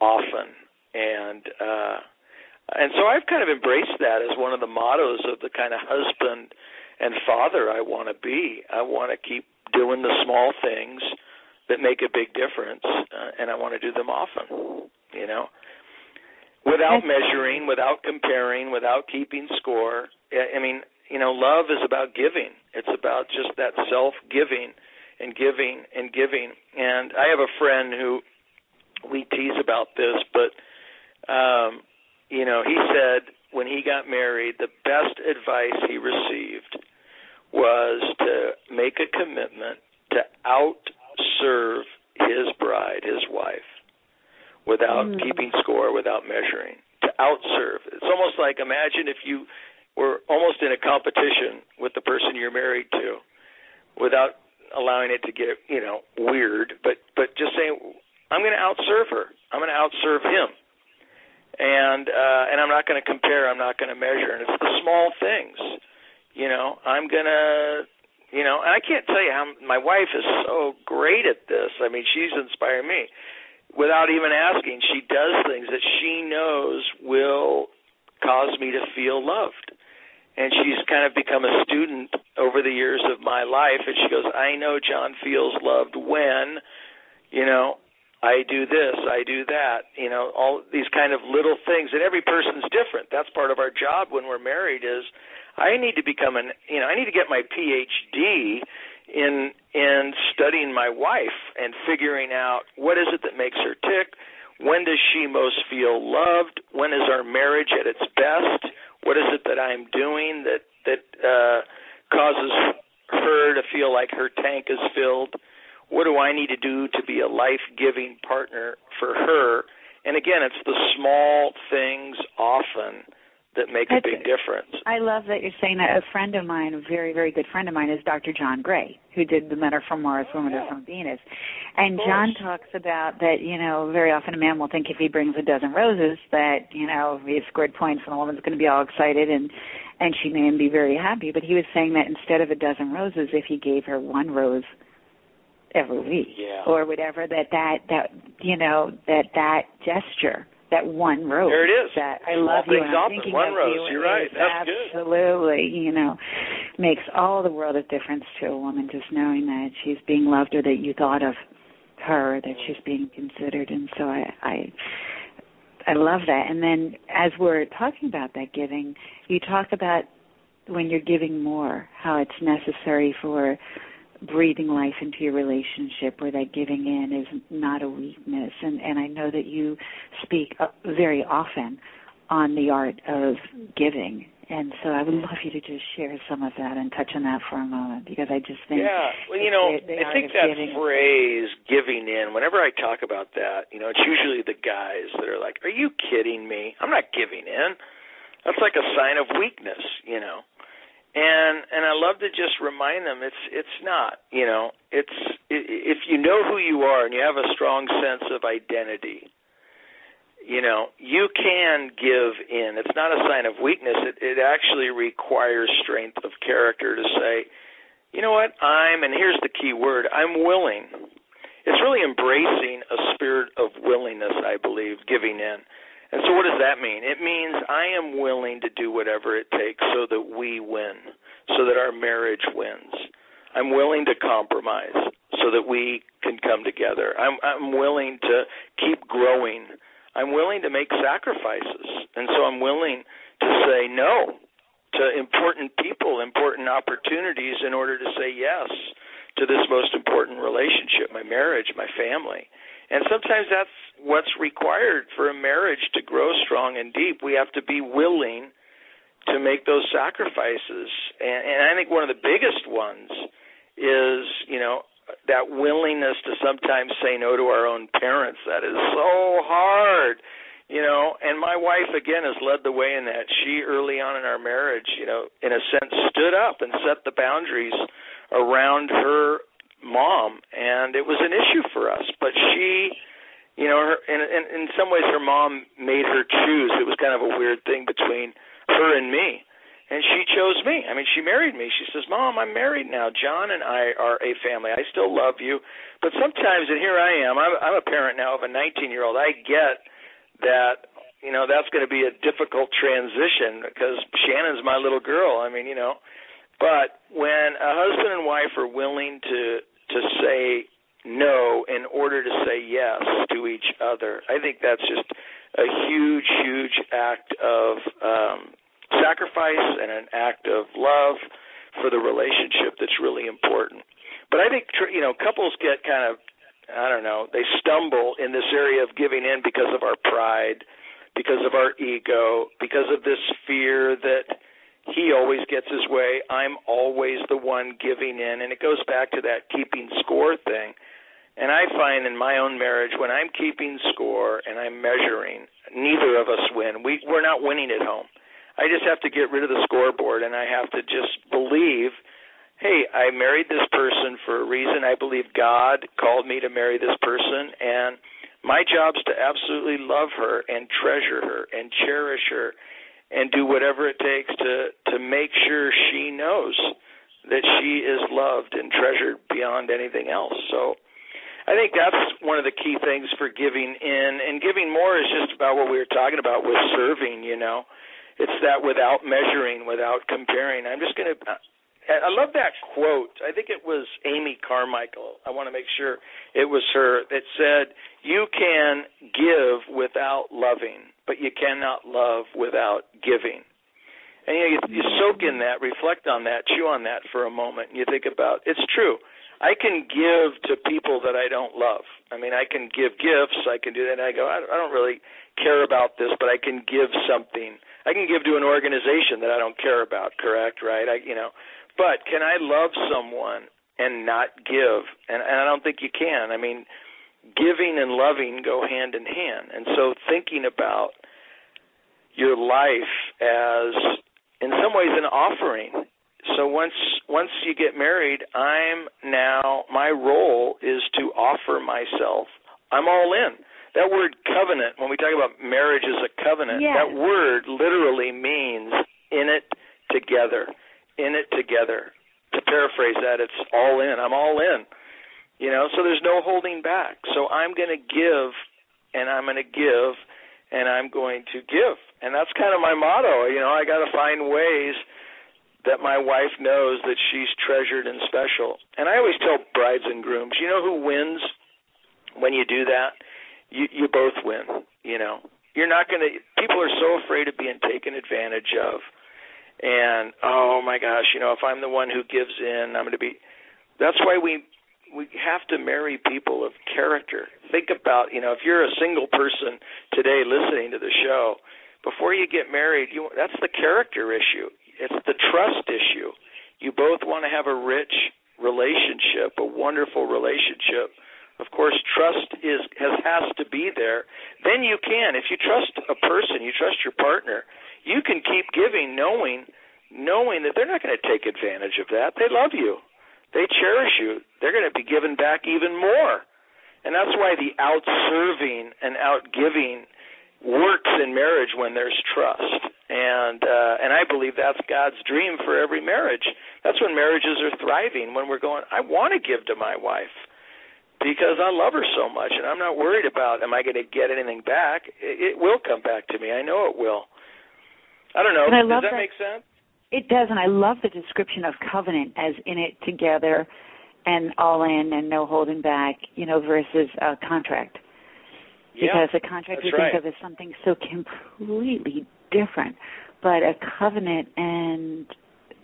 often and uh and so I've kind of embraced that as one of the mottos of the kind of husband and father I want to be. I want to keep doing the small things that make a big difference, uh, and I want to do them often. You know, without measuring, without comparing, without keeping score. I mean, you know, love is about giving. It's about just that self giving and giving and giving. And I have a friend who we tease about this, but um, you know, he said when he got married, the best advice he received was to make a commitment to outserve his bride, his wife, without mm. keeping score, without measuring. To outserve. It's almost like imagine if you we're almost in a competition with the person you're married to without allowing it to get you know weird. But but just saying i'm going to outserve her. I'm going to outserve him. And uh and i'm not going to compare. I'm not going to measure. And it's the small things you know. I'm going to you know and i can't tell you how my wife is so great at this. I mean she's inspired me. Without even asking she does things that she knows will cause me to feel loved and she's kind of become a student over the years of my life and she goes i know jon feels loved when you know i do this i do that you know all these kind of little things. And every person's different. That's part of our job when we're married is i need to become an you know i need to get my phd in in studying my wife and figuring out what is it that makes her tick when does she most feel loved when is our marriage at its best what is it that I'm doing that that uh, causes her to feel like her tank is filled? What do I need to do to be a life-giving partner for her? And again, it's the small things often that make That's, a big difference. I love that you're saying that. A friend of mine, a very, very good friend of mine, is Dr. John Gray, who did the Men Are From Mars, Women Are From Venus. And John talks about that, you know, very often a man will think if he brings a dozen roses that, you know, he scored points and the woman's going to be all excited and and she may be very happy. But he was saying that instead of a dozen roses, if he gave her one rose every week yeah. or whatever, that that that you know that that gesture that one rose. There it is. That I love you. And I'm thinking one of rose. You You're right. That's absolutely, good. you know, makes all the world of difference to a woman just knowing that she's being loved or that you thought of her, that she's being considered. And so I, I I love that. And then as we're talking about that giving, you talk about when you're giving more, how it's necessary for breathing life into your relationship where that giving in is not a weakness. And and I know that you speak uh, very often on the art of giving. And so I would love you to just share some of that and touch on that for a moment because I just think yeah. Well you know they, they I think that giving. phrase giving in whenever I talk about that you know it's usually the guys that are like are you kidding me? I'm not giving in. That's like a sign of weakness you know and and I love to just remind them it's it's not you know it's if you know who you are and you have a strong sense of identity you know you can give in. It's not a sign of weakness. It it actually requires strength of character to say you know what? I'm and here's the key word I'm willing. It's really embracing a spirit of willingness I believe giving in and so, what does that mean? It means I am willing to do whatever it takes so that we win, so that our marriage wins. I'm willing to compromise so that we can come together. I'm, I'm willing to keep growing. I'm willing to make sacrifices. And so, I'm willing to say no to important people, important opportunities in order to say yes to this most important relationship, my marriage, my family. And sometimes that's what's required for a marriage to grow strong and deep. We have to be willing to make those sacrifices. And, and I think one of the biggest ones is, you know, that willingness to sometimes say no to our own parents. That is so hard, you know. And my wife again has led the way in that. She early on in our marriage, you know, in a sense, stood up and set the boundaries around her mom, and it was an issue for us. But she, you know, her, in, in in some ways, her mom made her choose. It was kind of a weird thing between her and me, and she chose me. I mean, she married me. She says, "Mom, I'm married now. Jon and I are a family. I still love you, but sometimes, and here I am. I'm, I'm a parent now of a 19 year old. I get that." You know that's going to be a difficult transition because Shannon's my little girl. I mean, you know, but when a husband and wife are willing to to say no in order to say yes to each other. I think that's just a huge, huge act of um, sacrifice and an act of love for the relationship that's really important. But I think you know couples get kind of I don't know they stumble in this area of giving in because of our pride, because of our ego, because of this fear that he always gets his way. I'm always the one giving in. And it goes back to that keeping score thing. And I find in my own marriage, when I'm keeping score and I'm measuring, neither of us win. We, we're not winning at home. I just have to get rid of the scoreboard and I have to just believe hey, I married this person for a reason. I believe God called me to marry this person. And my job is to absolutely love her and treasure her and cherish her and do whatever it takes to to make sure she knows that she is loved and treasured beyond anything else. So I think that's one of the key things for giving in and giving more is just about what we were talking about with serving, you know. It's that without measuring, without comparing. I'm just going to I love that quote. I think it was Amy Carmichael. I want to make sure it was her that said, "You can give without loving." but you cannot love without giving. And you, you soak in that, reflect on that, chew on that for a moment, and you think about it's true. I can give to people that I don't love. I mean, I can give gifts. I can do that. And I go, I don't really care about this, but I can give something. I can give to an organization that I don't care about. Correct? Right? I, you know, but can I love someone and not give? And, and I don't think you can. I mean, giving and loving go hand in hand. And so thinking about your life as in some ways an offering. So once once you get married, I'm now my role is to offer myself. I'm all in. That word covenant, when we talk about marriage as a covenant, yes. that word literally means in it together. In it together. To paraphrase that, it's all in. I'm all in. You know, so there's no holding back. So I'm going to give and I'm going to give and I'm going to give. And that's kind of my motto. You know, I got to find ways that my wife knows that she's treasured and special. And I always tell brides and grooms, you know who wins when you do that? You you both win, you know. You're not going to people are so afraid of being taken advantage of. And oh my gosh, you know, if I'm the one who gives in, I'm going to be That's why we we have to marry people of character. Think about, you know, if you're a single person today listening to the show, before you get married, you that's the character issue. It's the trust issue. You both want to have a rich relationship, a wonderful relationship. Of course, trust is has has to be there. Then you can, if you trust a person, you trust your partner, you can keep giving, knowing knowing that they're not going to take advantage of that. They love you. They cherish you. They're going to be given back even more. And that's why the outserving and outgiving works in marriage when there's trust. And uh and I believe that's God's dream for every marriage. That's when marriages are thriving when we're going I want to give to my wife because I love her so much and I'm not worried about am I going to get anything back. It, it will come back to me. I know it will. I don't know. Does that, that make sense? It does, and I love the description of covenant as in it together and all in and no holding back, you know, versus a contract. Because yeah, a contract we right. think of as something so completely different, but a covenant and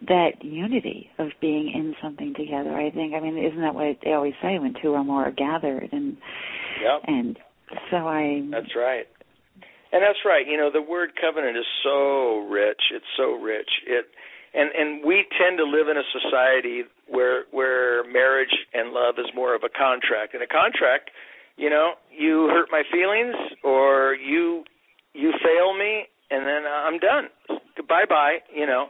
that unity of being in something together. I think. I mean, isn't that what they always say when two or more are gathered? And yep. and so I. That's right. And that's right. You know, the word covenant is so rich. It's so rich. It and and we tend to live in a society where where marriage and love is more of a contract. And a contract, you know, you hurt my feelings or you you fail me and then I'm done. Bye bye, you know.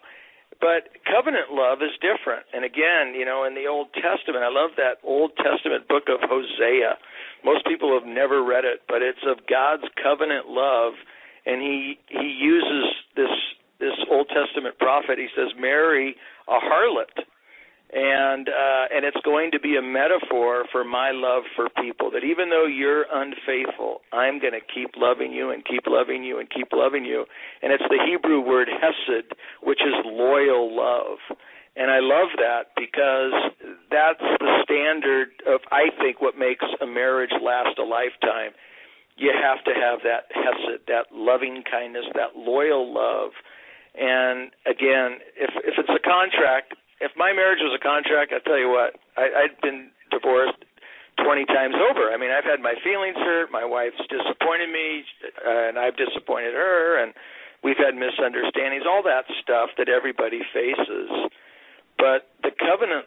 But covenant love is different. And again, you know, in the Old Testament, I love that Old Testament book of Hosea. Most people have never read it, but it's of God's covenant love and he he uses this this Old Testament prophet. He says, "Marry a harlot," and uh, and it's going to be a metaphor for my love for people. That even though you're unfaithful, I'm going to keep loving you and keep loving you and keep loving you. And it's the Hebrew word hesed, which is loyal love. And I love that because that's the standard of I think what makes a marriage last a lifetime. You have to have that hesed, that loving kindness, that loyal love and again, if if it's a contract, if my marriage was a contract, I tell you what, I, I'd been divorced twenty times over. I mean, I've had my feelings hurt. My wife's disappointed me, uh, and I've disappointed her, and we've had misunderstandings. All that stuff that everybody faces. But the covenant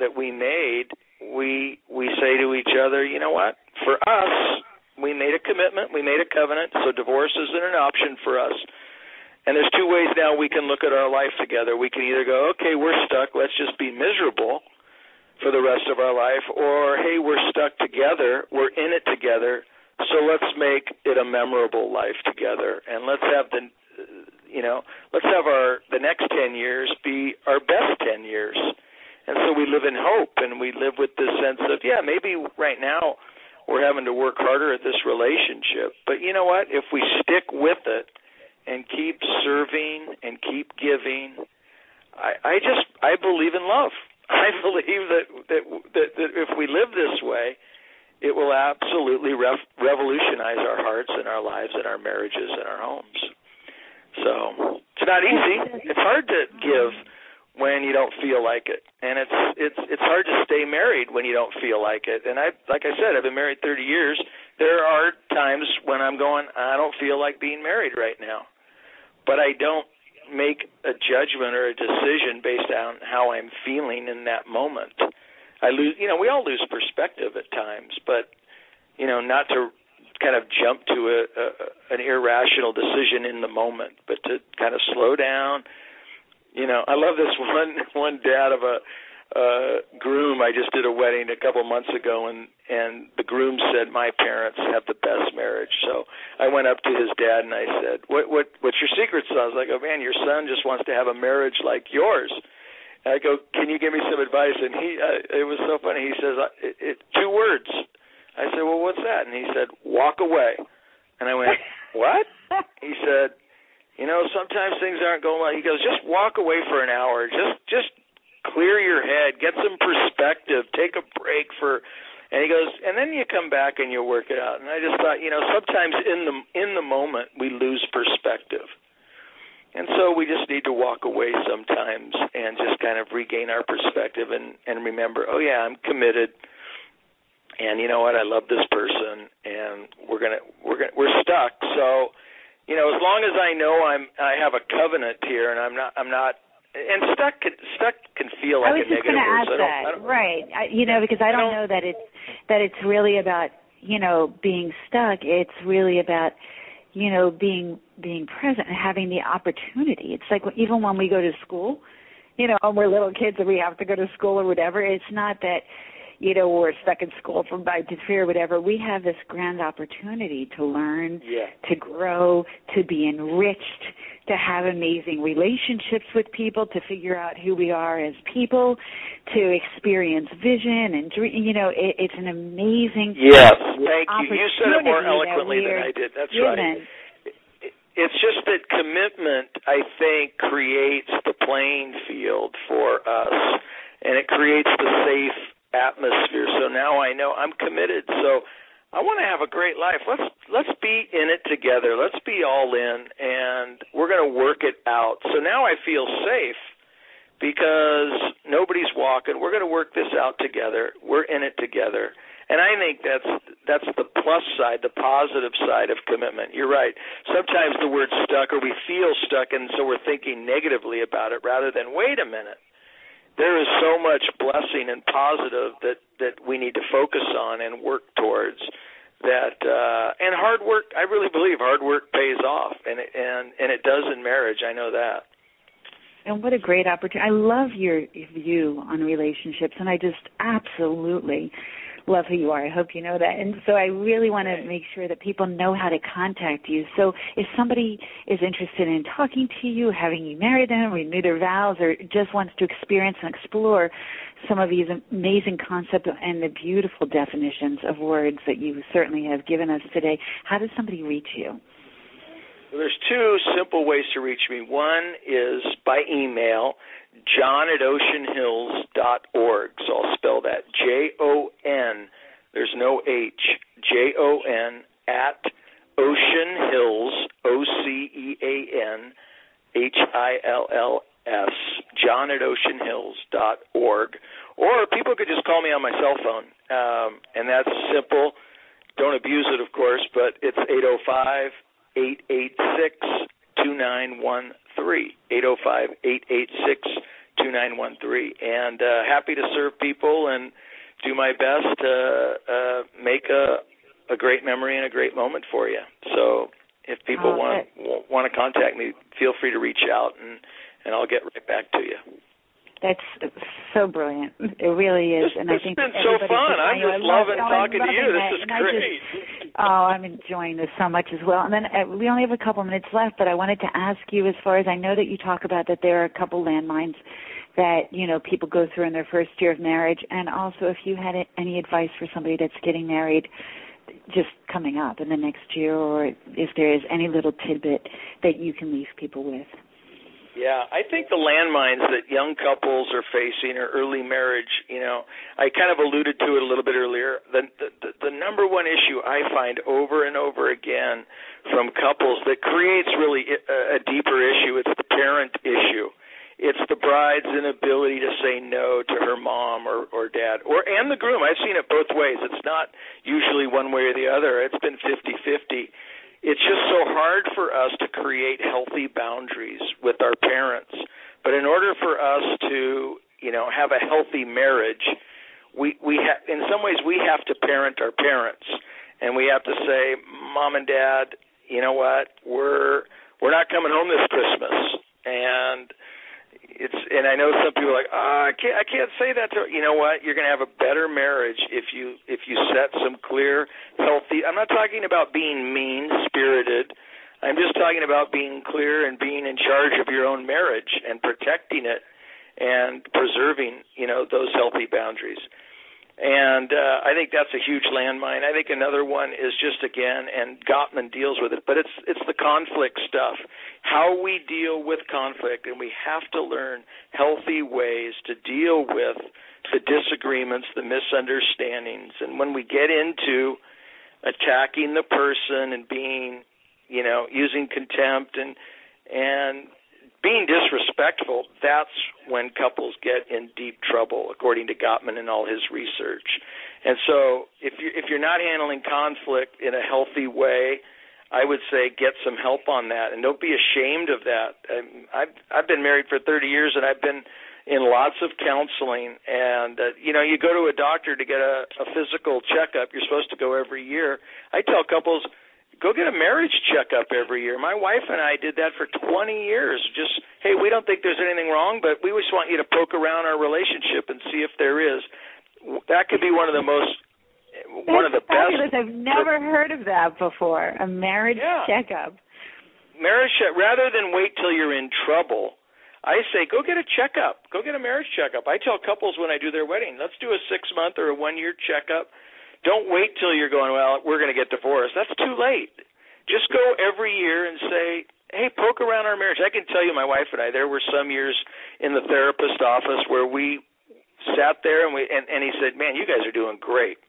that we made, we we say to each other, you know what? For us, we made a commitment, we made a covenant, so divorce isn't an option for us. And there's two ways now we can look at our life together. We can either go, okay, we're stuck, let's just be miserable for the rest of our life, or hey, we're stuck together, we're in it together, so let's make it a memorable life together, and let's have the, you know, let's have our the next ten years be our best ten years, and so we live in hope, and we live with this sense of, yeah, maybe right now we're having to work harder at this relationship, but you know what? If we stick with it and keep serving and keep giving. I, I just I believe in love. I believe that that that, that if we live this way, it will absolutely rev- revolutionize our hearts and our lives and our marriages and our homes. So it's not easy. It's hard to give when you don't feel like it, and it's it's it's hard to stay married when you don't feel like it. And I, like I said, I've been married 30 years. There are times when I'm going, I don't feel like being married right now but I don't make a judgment or a decision based on how I'm feeling in that moment. I lose, you know, we all lose perspective at times, but you know, not to kind of jump to a, a an irrational decision in the moment, but to kind of slow down. You know, I love this one one dad of a uh groom I just did a wedding a couple months ago and and the groom said my parents have the best marriage. So I went up to his dad and I said, "What what what's your secret sauce?" I go, "Man, your son just wants to have a marriage like yours." And I go, "Can you give me some advice?" And he uh, it was so funny. He says, it, it, two words." I said, "Well, what's that?" And he said, "Walk away." And I went, "What?" he said, "You know, sometimes things aren't going well." He goes, "Just walk away for an hour. Just just clear your head, get some perspective, take a break for and he goes, and then you come back and you work it out. And I just thought, you know, sometimes in the in the moment we lose perspective. And so we just need to walk away sometimes and just kind of regain our perspective and and remember, oh yeah, I'm committed. And you know what? I love this person, and we're gonna we're gonna we're stuck. So, you know, as long as I know I'm I have a covenant here, and I'm not I'm not and stuck can stuck can feel like I was a just going to ask so that, right? I, you know, because I don't, I don't know that it's that it's really about you know being stuck. It's really about you know being being present and having the opportunity. It's like even when we go to school, you know, when we're little kids and we have to go to school or whatever. It's not that you know, we're stuck in school from by to fear, whatever. We have this grand opportunity to learn, yeah. to grow, to be enriched, to have amazing relationships with people, to figure out who we are as people, to experience vision and dream. You know, it, it's an amazing. Yes, thank you. You said it more eloquently than I did. That's given. right it's just that commitment i think creates the playing field for us and it creates the safe atmosphere. So now I know I'm committed. So I want to have a great life. Let's let's be in it together. Let's be all in and we're going to work it out. So now I feel safe because nobody's walking. We're going to work this out together. We're in it together. And I think that's that's the plus side, the positive side of commitment. You're right. Sometimes the word stuck or we feel stuck and so we're thinking negatively about it rather than wait a minute there is so much blessing and positive that that we need to focus on and work towards that uh and hard work i really believe hard work pays off and it, and and it does in marriage i know that. And what a great opportunity i love your view on relationships and i just absolutely love who you are. I hope you know that. And so I really want to make sure that people know how to contact you. So if somebody is interested in talking to you, having you marry them, renew their vows, or just wants to experience and explore some of these amazing concepts and the beautiful definitions of words that you certainly have given us today, how does somebody reach you? There's two simple ways to reach me. One is by email, jon at oceanhills.org. So I'll spell that J O N, there's no H, J O N at oceanhills, O C E A N H I L L S, jon at oceanhills.org. Or people could just call me on my cell phone, um, and that's simple. Don't abuse it, of course, but it's 805 886 2913. 805 886 2913. And uh, happy to serve people and do my best to uh, make a, a great memory and a great moment for you. So if people oh, want want to contact me, feel free to reach out and and I'll get right back to you. That's so brilliant. It really is, it's, and I think been so fun. I'm just loving talking to you. This is great. Just, oh, I'm enjoying this so much as well. And then uh, we only have a couple minutes left, but I wanted to ask you, as far as I know that you talk about that there are a couple landmines that you know people go through in their first year of marriage, and also if you had any advice for somebody that's getting married just coming up in the next year, or if there is any little tidbit that you can leave people with. Yeah, I think the landmines that young couples are facing or early marriage, you know, I kind of alluded to it a little bit earlier. The, the the number one issue I find over and over again from couples that creates really a, a deeper issue, it's the parent issue. It's the bride's inability to say no to her mom or or dad or and the groom. I've seen it both ways. It's not usually one way or the other. It's been 50-50 it's just so hard for us to create healthy boundaries with our parents. But in order for us to, you know, have a healthy marriage, we we have in some ways we have to parent our parents, and we have to say, mom and dad, you know what, we're we're not coming home this Christmas, and it's and I know some people are like, oh, I can't I can't say that to you know what? You're gonna have a better marriage if you if you set some clear, healthy I'm not talking about being mean spirited. I'm just talking about being clear and being in charge of your own marriage and protecting it and preserving, you know, those healthy boundaries and uh, I think that's a huge landmine. I think another one is just again, and Gottman deals with it, but it's it's the conflict stuff, how we deal with conflict, and we have to learn healthy ways to deal with the disagreements, the misunderstandings, and when we get into attacking the person and being, you know, using contempt and and being disrespectful, that's when couples get in deep trouble, according to Gottman and all his research. And so, if you if you're not handling conflict in a healthy way, I would say get some help on that, and don't be ashamed of that. I've I've been married for 30 years, and I've been in lots of counseling. And uh, you know, you go to a doctor to get a, a physical checkup. You're supposed to go every year. I tell couples go get a marriage checkup every year. My wife and I did that for 20 years. Just, hey, we don't think there's anything wrong, but we just want you to poke around our relationship and see if there is. That could be one of the most That's one of the fabulous. best. I've never heard of that before. A marriage yeah. checkup. Marriage check rather than wait till you're in trouble. I say go get a checkup. Go get a marriage checkup. I tell couples when I do their wedding, let's do a 6 month or a 1 year checkup don't wait till you're going, well, we're going to get divorced. That's too late. Just go every year and say, hey, poke around our marriage. I can tell you, my wife and I, there were some years in the therapist office where we sat there and we and, and he said, man, you guys are doing great.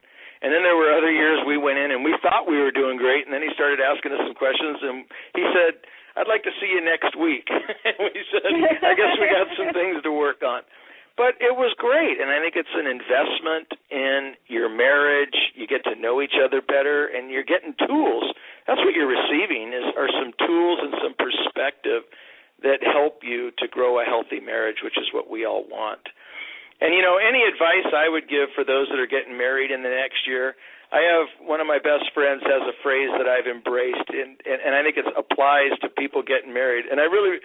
And then there were other years we went in and we thought we were doing great, and then he started asking us some questions, and he said, I'd like to see you next week. and we said, I guess we got some things to work on but it was great and i think it's an investment in your marriage. You get to know each other better and you're getting tools. That's what you're receiving is are some tools and some perspective that help you to grow a healthy marriage which is what we all want. And you know any advice i would give for those that are getting married in the next year i have one of my best friends has a phrase that i've embraced and and, and i think it applies to people getting married. And i really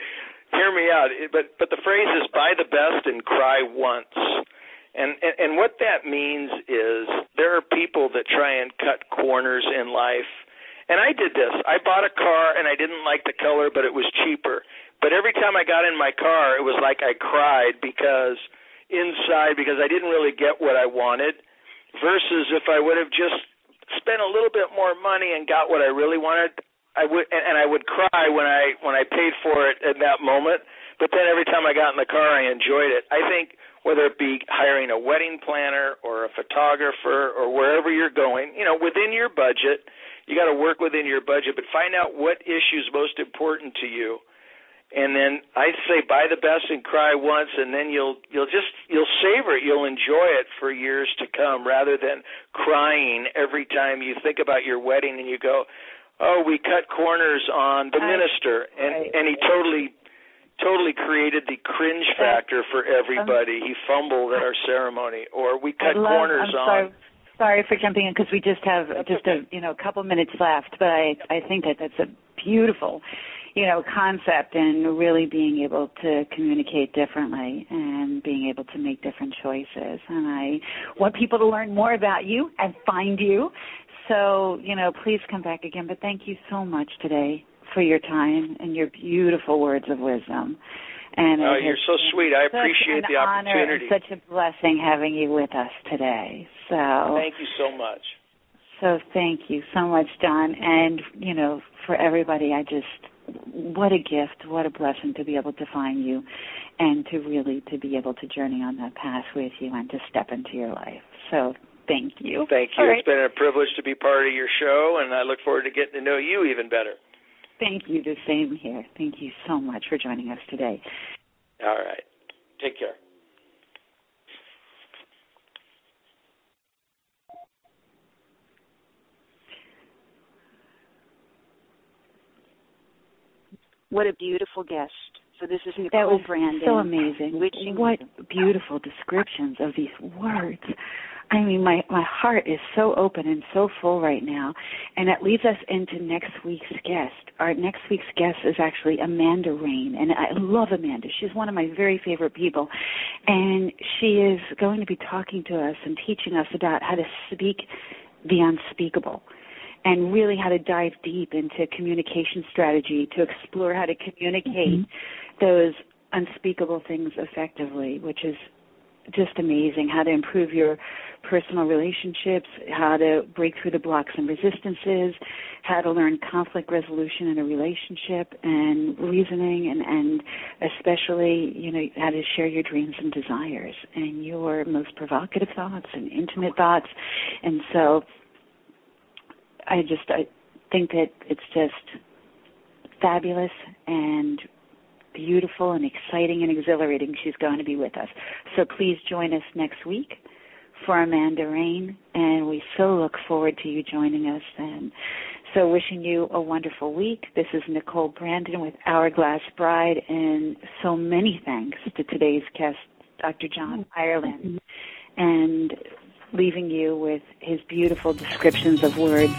hear me out. But but the phrase is buy the best and cry once. And, and and what that means is there are people that try and cut corners in life. And I did this. I bought a car and I didn't like the color, but it was cheaper. But every time I got in my car, it was like I cried because inside because I didn't really get what I wanted versus if I would have just spent a little bit more money and got what I really wanted, I would and, and I would cry when I when I paid for it at that moment. But then every time I got in the car, I enjoyed it. I think whether it be hiring a wedding planner or a photographer or wherever you're going, you know, within your budget, you got to work within your budget, but find out what issues most important to you. And then I say buy the best and cry once and then you'll you'll just you'll savor it, you'll enjoy it for years to come rather than crying every time you think about your wedding and you go, oh, we cut corners on the minister, and right. and he totally totally created the cringe factor for everybody. Uh-huh. he fumbled at our ceremony, or we cut love, corners I'm on. Sorry. Sorry for jumping in because we just have That's just okay. a you know a couple minutes left, but I I think that that's a beautiful you know concept and really being able to communicate differently and being able to make different choices. And I want people to learn more about you and find you so, you know, please come back again. But thank you so much today for your time and your beautiful words of wisdom. And oh, you're so sweet. I appreciate the honor opportunity. and such a blessing having you with us today. So Thank you so much. so thank you so much, Jon. And you know, for everybody, I just what a gift, what a blessing to be able to find you, and to really to be able to journey on that path with you and to step into your life. So thank you. Thank you. All It's been a privilege to be part of your show, and I look forward to getting to know you even better. Thank you. The same here. Thank you so much for joining us today. All right. Take care. What a beautiful guest. So this is Nicole That was Brandon. so amazing. Witching What beautiful descriptions of these words. I mean, my my heart is so open and so full right now, and it leads us into next week's guest. Our next week's guest is actually Amanda Rain, and I love Amanda. She's one of my very favorite people, and she is going to be talking to us and teaching us about how to speak the unspeakable and really how to dive deep into communication strategy to explore how to communicate mm-hmm. those unspeakable things effectively, which is just amazing. How to improve your personal relationships, how to break through the blocks and resistances, how to learn conflict resolution in a relationship and reasoning and, and especially, you know, how to share your dreams and desires and your most provocative thoughts and intimate thoughts. And so I just I think that it's just fabulous and beautiful and exciting and exhilarating she's going to be with us. So please join us next week for Amanda Rain, and we so look forward to you joining us then. So wishing you a wonderful week. This is Nicole Brandon with Hourglass Bride, and so many thanks to today's guest, Dr. Jon Ireland, and leaving you with his beautiful descriptions of words